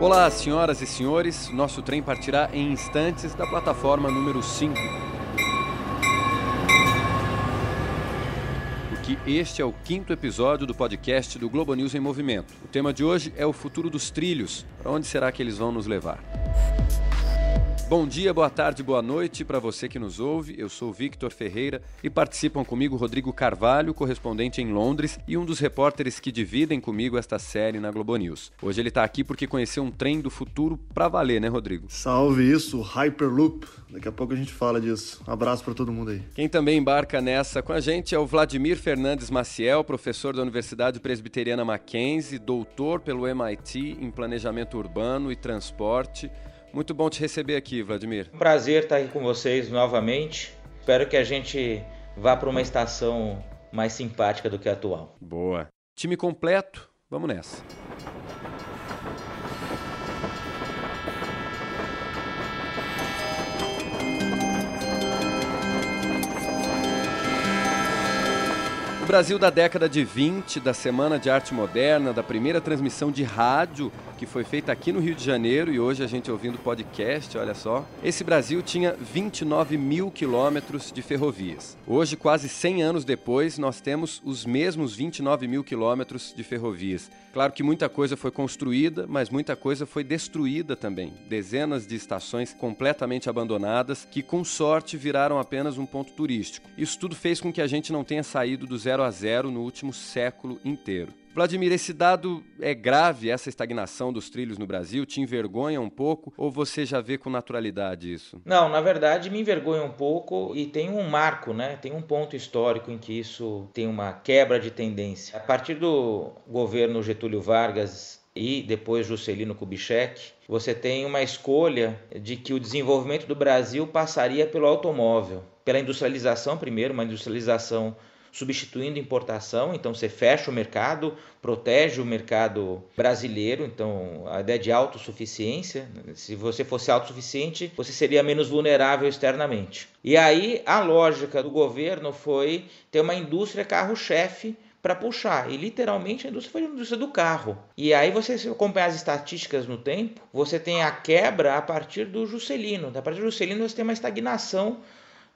Olá, senhoras e senhores. Nosso trem partirá em instantes da plataforma número 5. Porque este é o quinto episódio do podcast do Globo News em Movimento. O tema de hoje é o futuro dos trilhos. Para onde será que eles vão nos levar? Bom dia, boa tarde, boa noite para você que nos ouve. Eu sou Victor Ferreira e participam comigo Rodrigo Carvalho, correspondente em Londres e um dos repórteres que dividem comigo esta série na Globo News. Hoje ele está aqui porque conheceu um trem do futuro para valer, né, Rodrigo? Salve isso, Hyperloop. Daqui a pouco a gente fala disso. Um abraço para todo mundo aí. Quem também embarca nessa com a gente é o Vladimir Fernandes Maciel, professor da Universidade Presbiteriana Mackenzie, doutor pelo MIT em Planejamento Urbano e Transporte muito bom te receber aqui, Vladimir. Um prazer estar aqui com vocês novamente. Espero que a gente vá para uma estação mais simpática do que a atual. Boa. Time completo, vamos nessa. Brasil da década de 20, da Semana de Arte Moderna, da primeira transmissão de rádio que foi feita aqui no Rio de Janeiro e hoje a gente ouvindo podcast, olha só. Esse Brasil tinha 29 mil quilômetros de ferrovias. Hoje, quase 100 anos depois, nós temos os mesmos 29 mil quilômetros de ferrovias. Claro que muita coisa foi construída, mas muita coisa foi destruída também. Dezenas de estações completamente abandonadas que, com sorte, viraram apenas um ponto turístico. Isso tudo fez com que a gente não tenha saído do zero a zero no último século inteiro. Vladimir, esse dado é grave, essa estagnação dos trilhos no Brasil? Te envergonha um pouco ou você já vê com naturalidade isso? Não, na verdade me envergonha um pouco e tem um marco, né? Tem um ponto histórico em que isso tem uma quebra de tendência. A partir do governo Getúlio Vargas e depois Juscelino Kubitschek, você tem uma escolha de que o desenvolvimento do Brasil passaria pelo automóvel, pela industrialização primeiro, uma industrialização substituindo importação, então você fecha o mercado, protege o mercado brasileiro, então a ideia de autossuficiência, se você fosse autossuficiente, você seria menos vulnerável externamente. E aí a lógica do governo foi ter uma indústria carro-chefe para puxar. E literalmente a indústria foi a indústria do carro. E aí você se acompanhar as estatísticas no tempo, você tem a quebra a partir do Juscelino. A partir do Juscelino você tem uma estagnação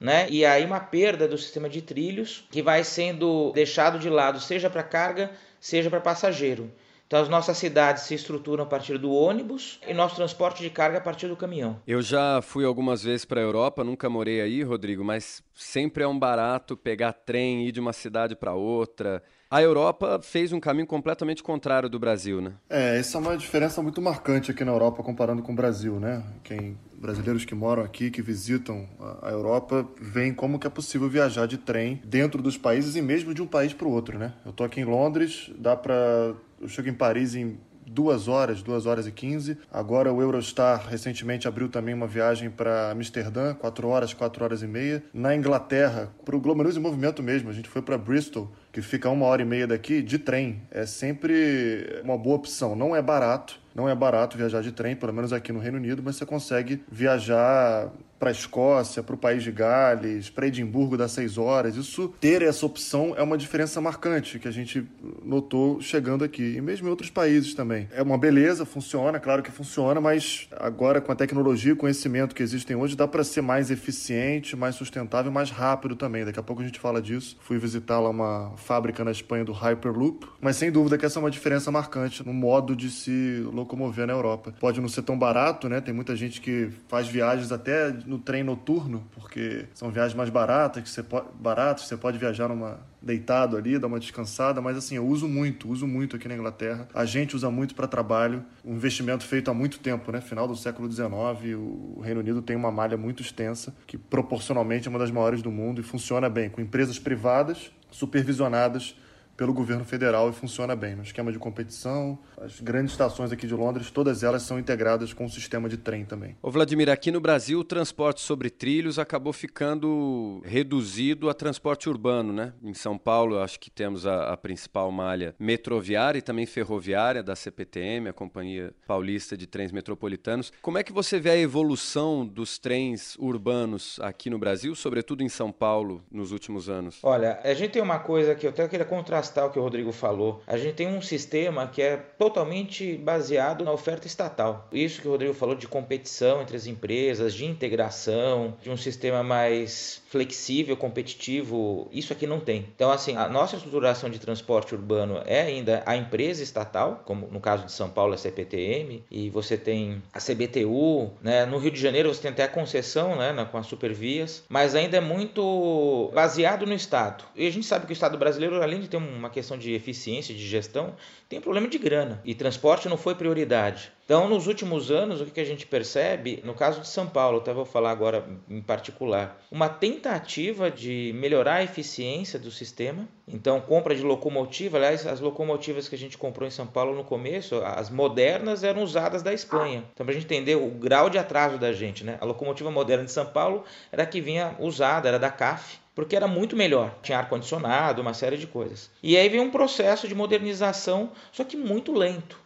né? E aí uma perda do sistema de trilhos que vai sendo deixado de lado, seja para carga, seja para passageiro. Então as nossas cidades se estruturam a partir do ônibus e nosso transporte de carga a partir do caminhão. Eu já fui algumas vezes para a Europa, nunca morei aí, Rodrigo, mas sempre é um barato pegar trem, ir de uma cidade para outra. A Europa fez um caminho completamente contrário do Brasil, né? É, essa é uma diferença muito marcante aqui na Europa comparando com o Brasil, né? Quem brasileiros que moram aqui, que visitam a Europa, veem como que é possível viajar de trem dentro dos países e mesmo de um país para o outro, né? Eu tô aqui em Londres, dá para eu chego em Paris em duas horas, duas horas e quinze. Agora o Eurostar recentemente abriu também uma viagem para Amsterdã, quatro horas, quatro horas e meia. Na Inglaterra, para o Globo Movimento mesmo, a gente foi para Bristol, que fica uma hora e meia daqui, de trem. É sempre uma boa opção. Não é barato, não é barato viajar de trem, pelo menos aqui no Reino Unido, mas você consegue viajar para a Escócia, para o País de Gales, para Edimburgo dá seis horas. Isso, ter essa opção é uma diferença marcante que a gente notou chegando aqui. E mesmo em outros países também. É uma beleza, funciona, claro que funciona, mas agora com a tecnologia e conhecimento que existem hoje, dá para ser mais eficiente, mais sustentável mais rápido também. Daqui a pouco a gente fala disso. Fui visitar lá uma fábrica na Espanha do Hyperloop, mas sem dúvida que essa é uma diferença marcante no modo de se locomover na Europa. Pode não ser tão barato, né? Tem muita gente que faz viagens até no trem noturno, porque são viagens mais baratas, que você pode, baratas, você pode viajar numa deitado ali, dar uma descansada, mas assim, eu uso muito, uso muito aqui na Inglaterra. A gente usa muito para trabalho, um investimento feito há muito tempo, né? Final do século XIX, o Reino Unido tem uma malha muito extensa, que proporcionalmente é uma das maiores do mundo e funciona bem, com empresas privadas supervisionadas pelo governo federal e funciona bem. No esquema de competição, as grandes estações aqui de Londres, todas elas são integradas com o sistema de trem também. Ô Vladimir, aqui no Brasil o transporte sobre trilhos acabou ficando reduzido a transporte urbano, né? Em São Paulo, acho que temos a, a principal malha metroviária e também ferroviária da CPTM, a Companhia Paulista de Trens Metropolitanos. Como é que você vê a evolução dos trens urbanos aqui no Brasil, sobretudo em São Paulo, nos últimos anos? Olha, a gente tem uma coisa que eu até queria contrastar contrastar o que o Rodrigo falou. A gente tem um sistema que é totalmente baseado na oferta estatal. Isso que o Rodrigo falou de competição entre as empresas, de integração, de um sistema mais flexível, competitivo, isso aqui não tem. Então, assim, a nossa estruturação de transporte urbano é ainda a empresa estatal, como no caso de São Paulo a CPTM, e você tem a CBTU, né? No Rio de Janeiro você tem até a concessão, né, com as supervias, mas ainda é muito baseado no Estado. E a gente sabe que o Estado brasileiro, além de ter uma questão de eficiência, de gestão, tem um problema de grana. E transporte não foi prioridade. Então, nos últimos anos, o que a gente percebe, no caso de São Paulo, até vou falar agora em particular, uma tentativa de melhorar a eficiência do sistema. Então, compra de locomotiva, aliás, as locomotivas que a gente comprou em São Paulo no começo, as modernas eram usadas da Espanha. Então, para a gente entender o grau de atraso da gente, né? A locomotiva moderna de São Paulo era a que vinha usada, era da CAF porque era muito melhor. Tinha ar-condicionado, uma série de coisas. E aí veio um processo de modernização, só que muito lento,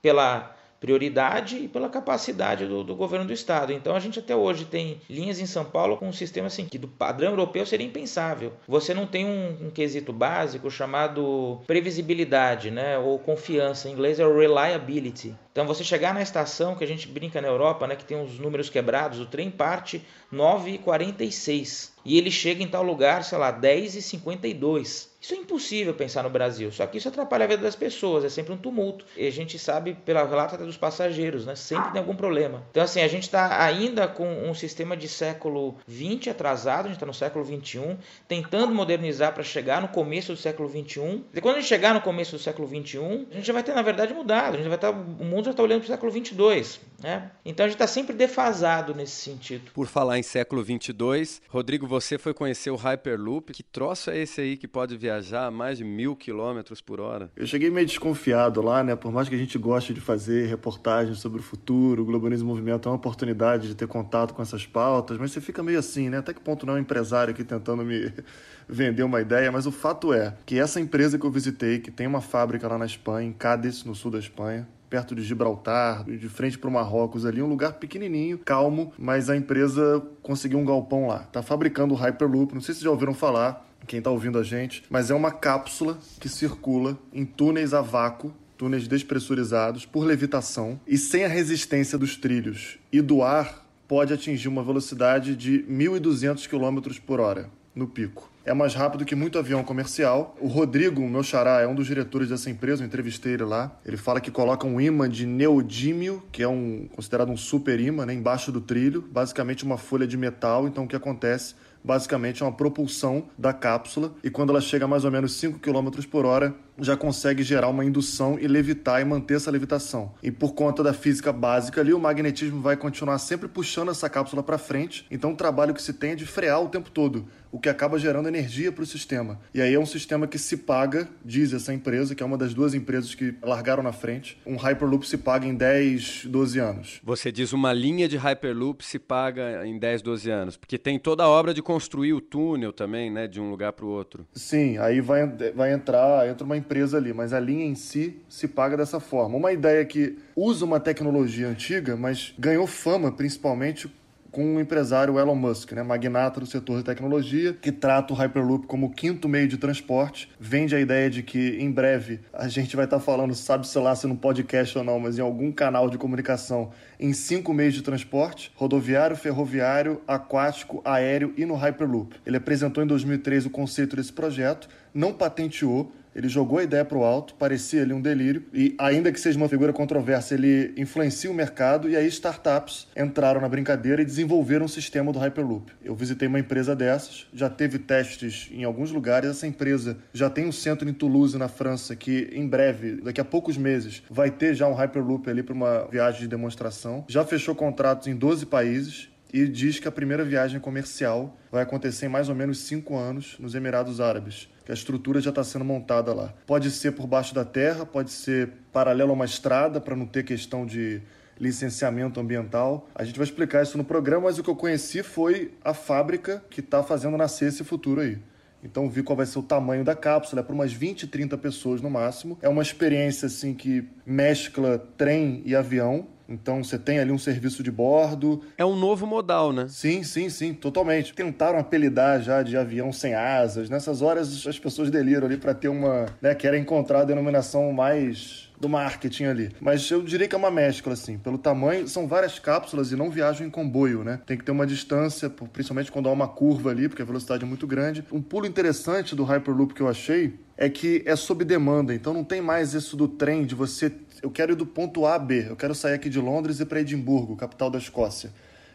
pela prioridade e pela capacidade do, do, governo do estado. Então a gente até hoje tem linhas em São Paulo com um sistema assim que do padrão europeu seria impensável. Você não tem um, um quesito básico chamado previsibilidade, né, ou confiança. Em inglês é reliability. Então você chegar na estação que a gente brinca na Europa, né, que tem os números quebrados, o trem parte 9h46 e ele chega em tal lugar, sei lá, 10h52. Isso é impossível pensar no Brasil, só que isso atrapalha a vida das pessoas, é sempre um tumulto. E a gente sabe, pelo relato até dos passageiros, né? Sempre tem algum problema. Então, assim, a gente está ainda com um sistema de século XX atrasado, a gente está no século XXI, tentando modernizar para chegar no começo do século XXI. E quando a gente chegar no começo do século XXI, a gente já vai ter, na verdade, mudado. A gente vai estar, tá, o mundo já está olhando para o século XXII. Né? Então, a gente está sempre defasado nesse sentido. Por falar em século XXII, Rodrigo, você foi conhecer o Hyperloop. Que troço é esse aí que pode viajar? viajar a mais de mil quilômetros por hora. Eu cheguei meio desconfiado lá, né? Por mais que a gente goste de fazer reportagens sobre o futuro, o Globalismo Movimento é uma oportunidade de ter contato com essas pautas, mas você fica meio assim, né? Até que ponto não é um empresário aqui tentando me vender uma ideia, mas o fato é que essa empresa que eu visitei, que tem uma fábrica lá na Espanha, em Cádiz, no sul da Espanha, perto de Gibraltar, de frente para o Marrocos ali, um lugar pequenininho, calmo, mas a empresa conseguiu um galpão lá. Tá fabricando o Hyperloop, não sei se já ouviram falar, quem está ouvindo a gente, mas é uma cápsula que circula em túneis a vácuo túneis despressurizados por levitação e sem a resistência dos trilhos e do ar pode atingir uma velocidade de 1.200 km por hora no pico. É mais rápido que muito avião comercial. O Rodrigo, meu xará, é um dos diretores dessa empresa, eu entrevistei ele lá. Ele fala que coloca um imã de neodímio, que é um considerado um super imã, né, embaixo do trilho, basicamente uma folha de metal. Então o que acontece? Basicamente é uma propulsão da cápsula e quando ela chega a mais ou menos 5 km por hora, já consegue gerar uma indução e levitar e manter essa levitação. E por conta da física básica ali, o magnetismo vai continuar sempre puxando essa cápsula para frente. Então o trabalho que se tem é de frear o tempo todo, o que acaba gerando energia para o sistema. E aí é um sistema que se paga, diz essa empresa, que é uma das duas empresas que largaram na frente. Um Hyperloop se paga em 10, 12 anos. Você diz uma linha de Hyperloop se paga em 10, 12 anos, porque tem toda a obra de construir o túnel também, né, de um lugar para o outro. Sim, aí vai, vai entrar, entra uma empresa ali, mas a linha em si se paga dessa forma. Uma ideia que usa uma tecnologia antiga, mas ganhou fama principalmente com o empresário Elon Musk, né, magnata do setor de tecnologia, que trata o Hyperloop como o quinto meio de transporte, vende a ideia de que em breve a gente vai estar falando, sabe-se lá se no podcast ou não, mas em algum canal de comunicação, em cinco meios de transporte, rodoviário, ferroviário, aquático, aéreo e no Hyperloop. Ele apresentou em 2003 o conceito desse projeto, não patenteou, ele jogou a ideia para o alto, parecia ali um delírio, e ainda que seja uma figura controversa, ele influencia o mercado e aí startups entraram na brincadeira e desenvolveram um sistema do Hyperloop. Eu visitei uma empresa dessas, já teve testes em alguns lugares, essa empresa já tem um centro em Toulouse, na França, que em breve, daqui a poucos meses, vai ter já um Hyperloop ali para uma viagem de demonstração. Já fechou contratos em 12 países e diz que a primeira viagem comercial vai acontecer em mais ou menos cinco anos nos Emirados Árabes, que a estrutura já está sendo montada lá. Pode ser por baixo da terra, pode ser paralelo a uma estrada para não ter questão de licenciamento ambiental. A gente vai explicar isso no programa, mas o que eu conheci foi a fábrica que está fazendo nascer esse futuro aí. Então vi qual vai ser o tamanho da cápsula, é para umas 20, 30 pessoas no máximo. É uma experiência assim que mescla trem e avião Então você tem ali um serviço de bordo. É um novo modal, né? Sim, sim, sim, totalmente. Tentaram apelidar já de avião sem asas. Nessas horas as pessoas deliram ali para ter uma, né, querem encontrar a denominação mais do marketing ali. Mas eu diria que é uma mescla, assim. Pelo tamanho, são várias cápsulas e não viajam em comboio, né? Tem que ter uma distância, principalmente quando há uma curva ali, porque a velocidade é muito grande. Um pulo interessante do Hyperloop que eu achei é que é sob demanda. Então não tem mais isso do trem de você. Eu quero ir do ponto A a B. Eu quero sair aqui de Londres e para Edimburgo, capital da Escócia.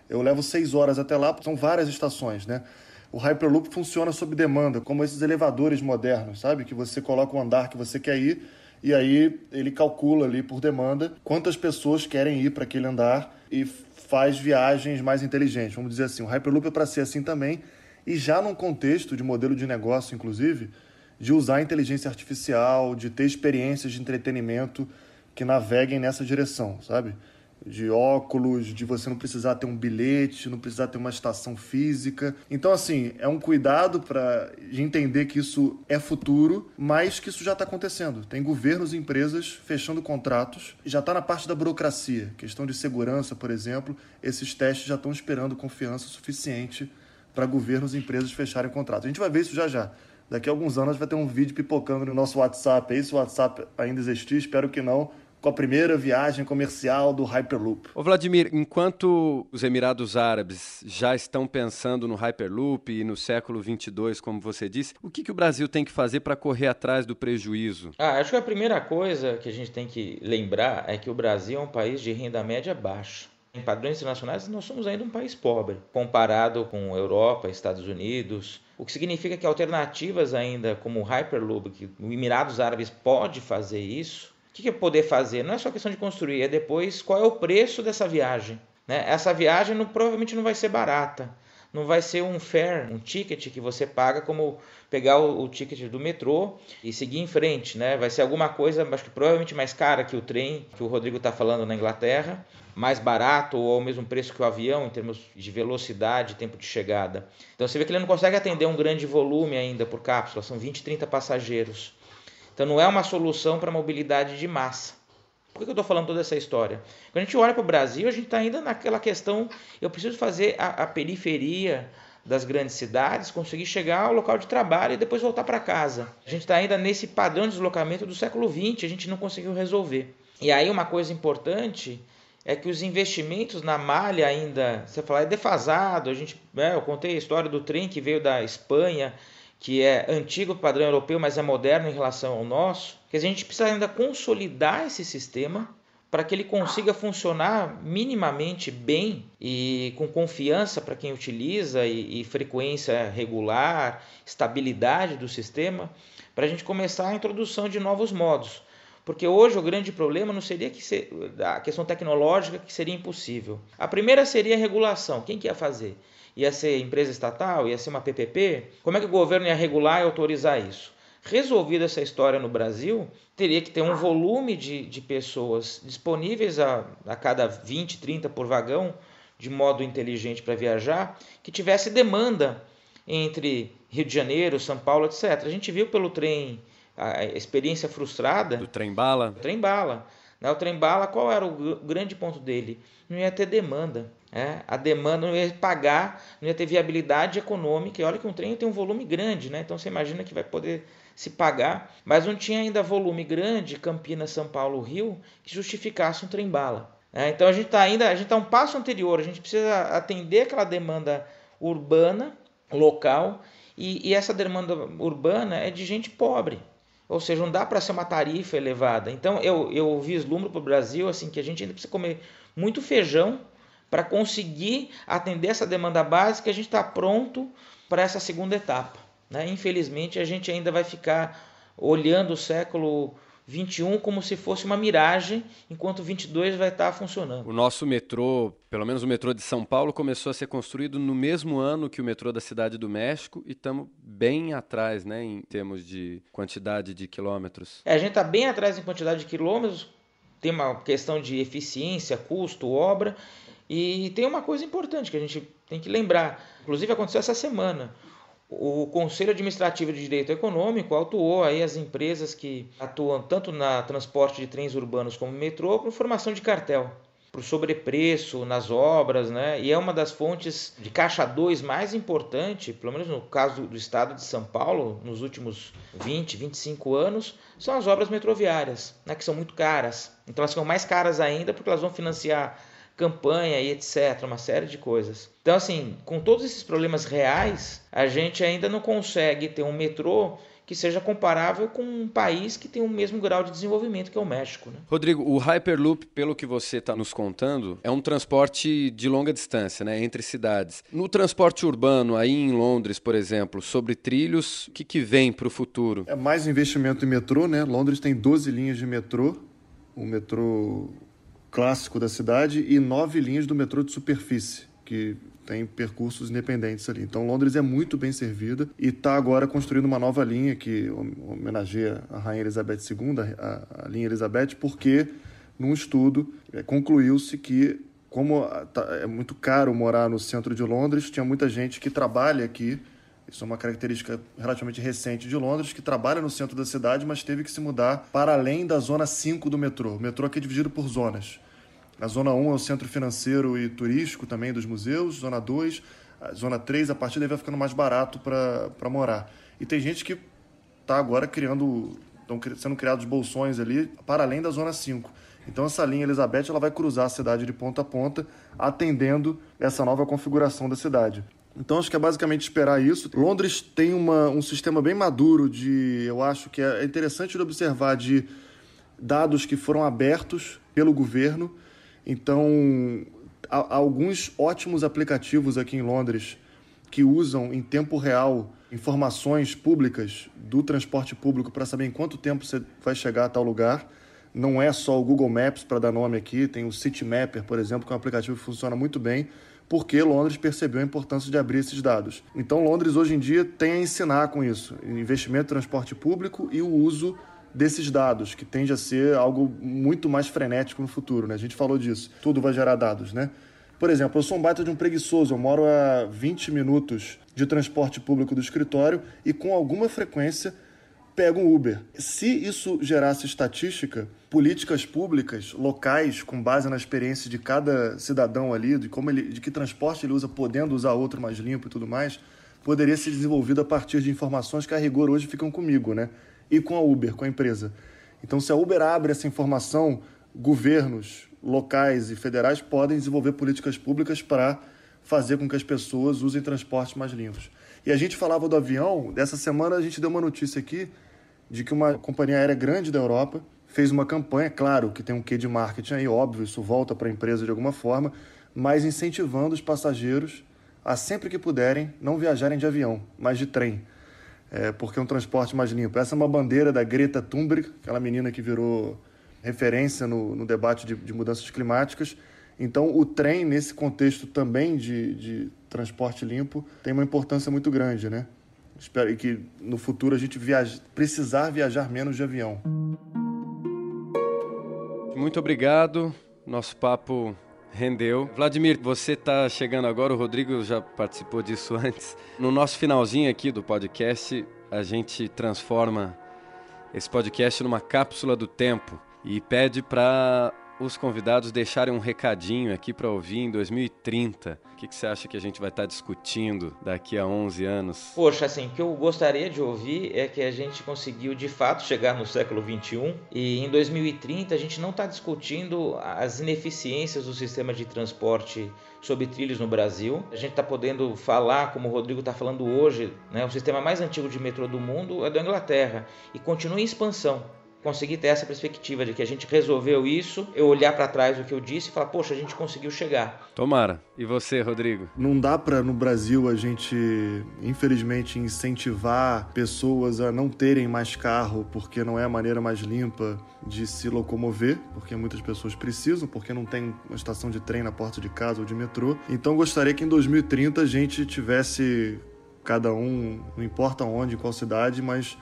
Eu levo seis horas até lá, são várias estações, né? O Hyperloop funciona sob demanda, como esses elevadores modernos, sabe? Que você coloca o andar que você quer ir e aí ele calcula ali por demanda quantas pessoas querem ir para aquele andar e faz viagens mais inteligentes. Vamos dizer assim, o Hyperloop é para ser assim também e já num contexto de modelo de negócio, inclusive, de usar inteligência artificial, de ter experiências de entretenimento que naveguem nessa direção, sabe? De óculos, de você não precisar ter um bilhete, não precisar ter uma estação física. Então, assim, é um cuidado para entender que isso é futuro, mas que isso já está acontecendo. Tem governos e empresas fechando contratos, já está na parte da burocracia, questão de segurança, por exemplo. Esses testes já estão esperando confiança suficiente para governos e empresas fecharem contratos. A gente vai ver isso já já. Daqui a alguns anos vai ter um vídeo pipocando no nosso WhatsApp. Aí, se o WhatsApp ainda existir, espero que não, com a primeira viagem comercial do Hyperloop. Ô Vladimir, enquanto os Emirados Árabes já estão pensando no Hyperloop e no século 22, como você disse, o que, que o Brasil tem que fazer para correr atrás do prejuízo? Ah, acho que a primeira coisa que a gente tem que lembrar é que o Brasil é um país de renda média baixa. Em padrões internacionais, nós somos ainda um país pobre, comparado com Europa, Estados Unidos, o que significa que alternativas ainda como o Hyperloop, que o Emirados Árabes pode fazer isso, o que é poder fazer? Não é só questão de construir, é depois qual é o preço dessa viagem. Né? Essa viagem não, provavelmente não vai ser barata, não vai ser um fare, um ticket que você paga como pegar o, o, ticket do metrô e seguir em frente, né? Vai ser alguma coisa, acho que provavelmente mais cara que o trem que o Rodrigo está falando na Inglaterra, mais barato ou ao mesmo preço que o avião em termos de velocidade, tempo de chegada. Então você vê que ele não consegue atender um grande volume ainda por cápsula, são 20, 30 passageiros. Então não é uma solução para mobilidade de massa. Por que eu estou falando toda essa história? Quando a gente olha para o Brasil, a gente está ainda naquela questão, eu preciso fazer a, a periferia das grandes cidades, conseguir chegar ao local de trabalho e depois voltar para casa. A gente está ainda nesse padrão de deslocamento do século XX, a gente não conseguiu resolver. E aí uma coisa importante é que os investimentos na malha ainda, você fala, é defasado. A gente, né, eu contei a história do trem que veio da Espanha, que é antigo padrão europeu, mas é moderno em relação ao nosso. Que a gente precisa ainda consolidar esse sistema para que ele consiga funcionar minimamente bem e com confiança para quem utiliza e, e, frequência regular, estabilidade do sistema, para a gente começar a introdução de novos modos. Porque hoje o grande problema não seria que a questão tecnológica que seria impossível. A primeira seria a regulação. Quem que ia fazer? Ia ser empresa estatal? Ia ser uma PPP? Como é que o governo ia regular e autorizar isso? Resolvida essa história no Brasil, teria que ter um volume de, de pessoas disponíveis a, a cada 20, 30 por vagão, de modo inteligente para viajar, que tivesse demanda entre Rio de Janeiro, São Paulo, etc. A gente viu pelo trem a experiência frustrada. Do trem bala? Do trem bala. Né? O trem bala, qual era o grande ponto dele? Não ia ter demanda. Né? A demanda não ia pagar, não ia ter viabilidade econômica. E olha que um trem tem um volume grande, né? então você imagina que vai poder se pagar, mas não tinha ainda volume grande, Campinas, São Paulo, Rio, que justificasse um trem bala. Né? Então a gente está ainda, a gente está um passo anterior, a gente precisa atender aquela demanda urbana, local, e, e essa demanda urbana é de gente pobre. Ou seja, não dá para ser uma tarifa elevada. Então eu, eu vislumbro para o Brasil assim que a gente ainda precisa comer muito feijão para conseguir atender essa demanda básica. A gente está pronto para essa segunda etapa. Né? Infelizmente, a gente ainda vai ficar olhando o século 21 como se fosse uma miragem, enquanto 22 vai estar funcionando. O nosso metrô, pelo menos o metrô de São Paulo, começou a ser construído no mesmo ano que o metrô da Cidade do México e estamos bem atrás, né, em termos de quantidade de quilômetros. É, a gente está bem atrás em quantidade de quilômetros, tem uma questão de eficiência, custo, obra, e tem uma coisa importante que a gente tem que lembrar, inclusive aconteceu essa semana o Conselho Administrativo de Direito Econômico autuou aí as empresas que atuam tanto na transporte de trens urbanos como metrô por formação de cartel. por sobrepreço nas obras, né? E é uma das fontes de caixa 2 mais importante, pelo menos no caso do estado de São Paulo, nos últimos 20, 25 anos, são as obras metroviárias, né? que são muito caras. Então elas ficam mais caras ainda porque elas vão financiar campanha e etc, uma série de coisas. Então assim, com todos esses problemas reais, a gente ainda não consegue ter um metrô que seja comparável com um país que tem o mesmo grau de desenvolvimento que é o México. Né? Rodrigo, o Hyperloop, pelo que você está nos contando, é um transporte de longa distância, né, entre cidades. No transporte urbano, aí em Londres, por exemplo, sobre trilhos, o que, que vem para o futuro? É mais investimento em metrô, né? Londres tem 12 linhas de metrô, o metrô clássico da cidade, e nove linhas do metrô de superfície, que tem percursos independentes ali. Então Londres é muito bem servida e está agora construindo uma nova linha que homenageia a Rainha Elizabeth II, a, a linha Elizabeth, porque num estudo é, concluiu-se que como tá, é muito caro morar no centro de Londres, tinha muita gente que trabalha aqui. Isso é uma característica relativamente recente de Londres, que trabalha no centro da cidade, mas teve que se mudar para além da zona 5 do metrô. O metrô aqui é dividido por zonas. A zona 1 é o centro financeiro e turístico também dos museus, zona 2, a zona 3, a partir daí vai ficando mais barato para morar. E tem gente que está agora criando, estão sendo criados bolsões ali para além da zona 5. Então essa linha Elizabeth ela vai cruzar a cidade de ponta a ponta, atendendo essa nova configuração da cidade. Então acho que é basicamente esperar isso. Londres tem uma, um sistema bem maduro de, eu acho que é interessante de observar de dados que foram abertos pelo governo então, há alguns ótimos aplicativos aqui em Londres que usam em tempo real informações públicas do transporte público para saber em quanto tempo você vai chegar a tal lugar. Não é só o Google Maps para dar nome aqui, tem o Citymapper, por exemplo, que é um aplicativo que funciona muito bem, porque Londres percebeu a importância de abrir esses dados. Então, Londres hoje em dia tem a ensinar com isso: investimento em transporte público e o uso desses dados, que tende a ser algo muito mais frenético no futuro. Né? A gente falou disso, tudo vai gerar dados. Né? Por exemplo, eu sou um baita de um preguiçoso, eu moro a 20 minutos de transporte público do escritório e com alguma frequência pego um Uber. Se isso gerasse estatística, políticas públicas locais com base na experiência de cada cidadão ali, de como ele, de que transporte ele usa, podendo usar outro mais limpo e tudo mais, poderia ser desenvolvido a partir de informações que a rigor hoje ficam comigo, né? E com a Uber, com a empresa. Então, se a Uber abre essa informação, governos locais e federais podem desenvolver políticas públicas para fazer com que as pessoas usem transportes mais limpos. E a gente falava do avião, dessa semana a gente deu uma notícia aqui de que uma companhia aérea grande da Europa fez uma campanha, claro que tem um quê de marketing aí, óbvio, isso volta para a empresa de alguma forma, mas incentivando os passageiros a sempre que puderem não viajarem de avião, mas de trem é, porque é um transporte mais limpo. Essa é uma bandeira da Greta Thunberg, aquela menina que virou referência no, no debate de, de, mudanças climáticas. Então, o trem, nesse contexto também de, de transporte limpo, tem uma importância muito grande, né? Espero que no futuro a gente precisar viajar menos de avião. Muito obrigado. Nosso papo Rendeu. Vladimir, você está chegando agora, o Rodrigo já participou disso antes. No nosso finalzinho aqui do podcast, a gente transforma esse podcast numa cápsula do tempo e pede para os convidados deixarem um recadinho aqui para ouvir em 2030. O que, que, você acha que a gente vai estar tá discutindo daqui a 11 anos? Poxa, assim, o que eu gostaria de ouvir é que a gente conseguiu de fato chegar no século 21 e em 2030 a gente não está discutindo as ineficiências do sistema de transporte sobre trilhos no Brasil. A gente está podendo falar, como o Rodrigo está falando hoje, né, o sistema mais antigo de metrô do mundo é da Inglaterra e continua em expansão conseguir ter essa perspectiva de que a gente resolveu isso, eu olhar para trás o que eu disse e falar, poxa, a gente conseguiu chegar. Tomara. E você, Rodrigo? Não dá para no Brasil a gente, infelizmente, incentivar pessoas a não terem mais carro porque não é a maneira mais limpa de se locomover, porque muitas pessoas precisam, porque não tem uma estação de trem na porta de casa ou de metrô. Então gostaria que em 2030 a gente tivesse cada um, não importa onde, em qual cidade, mas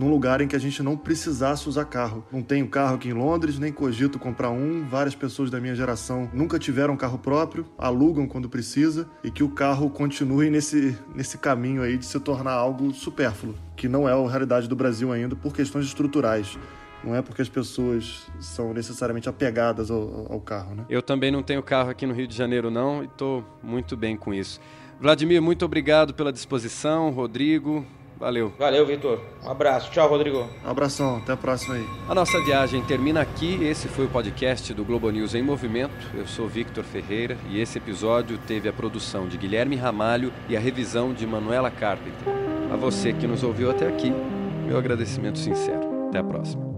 num lugar em que a gente não precisasse usar carro. Não tenho carro aqui em Londres, nem cogito comprar um. Várias pessoas da minha geração nunca tiveram carro próprio, alugam quando precisa e que o carro continue nesse, nesse caminho aí de se tornar algo supérfluo, que não é a realidade do Brasil ainda por questões estruturais. Não é porque as pessoas são necessariamente apegadas ao, ao carro, né? Eu também não tenho carro aqui no Rio de Janeiro, não, e estou muito bem com isso. Vladimir, muito obrigado pela disposição. Rodrigo, Valeu. Valeu, Vitor. Um abraço. Tchau, Rodrigo. Um abração. Até a próxima aí. A nossa viagem termina aqui. Esse foi o podcast do Globo News em Movimento. Eu sou Victor Ferreira e esse episódio teve a produção de Guilherme Ramalho e a revisão de Manuela Carpenter. A você que nos ouviu até aqui, meu agradecimento sincero. Até a próxima.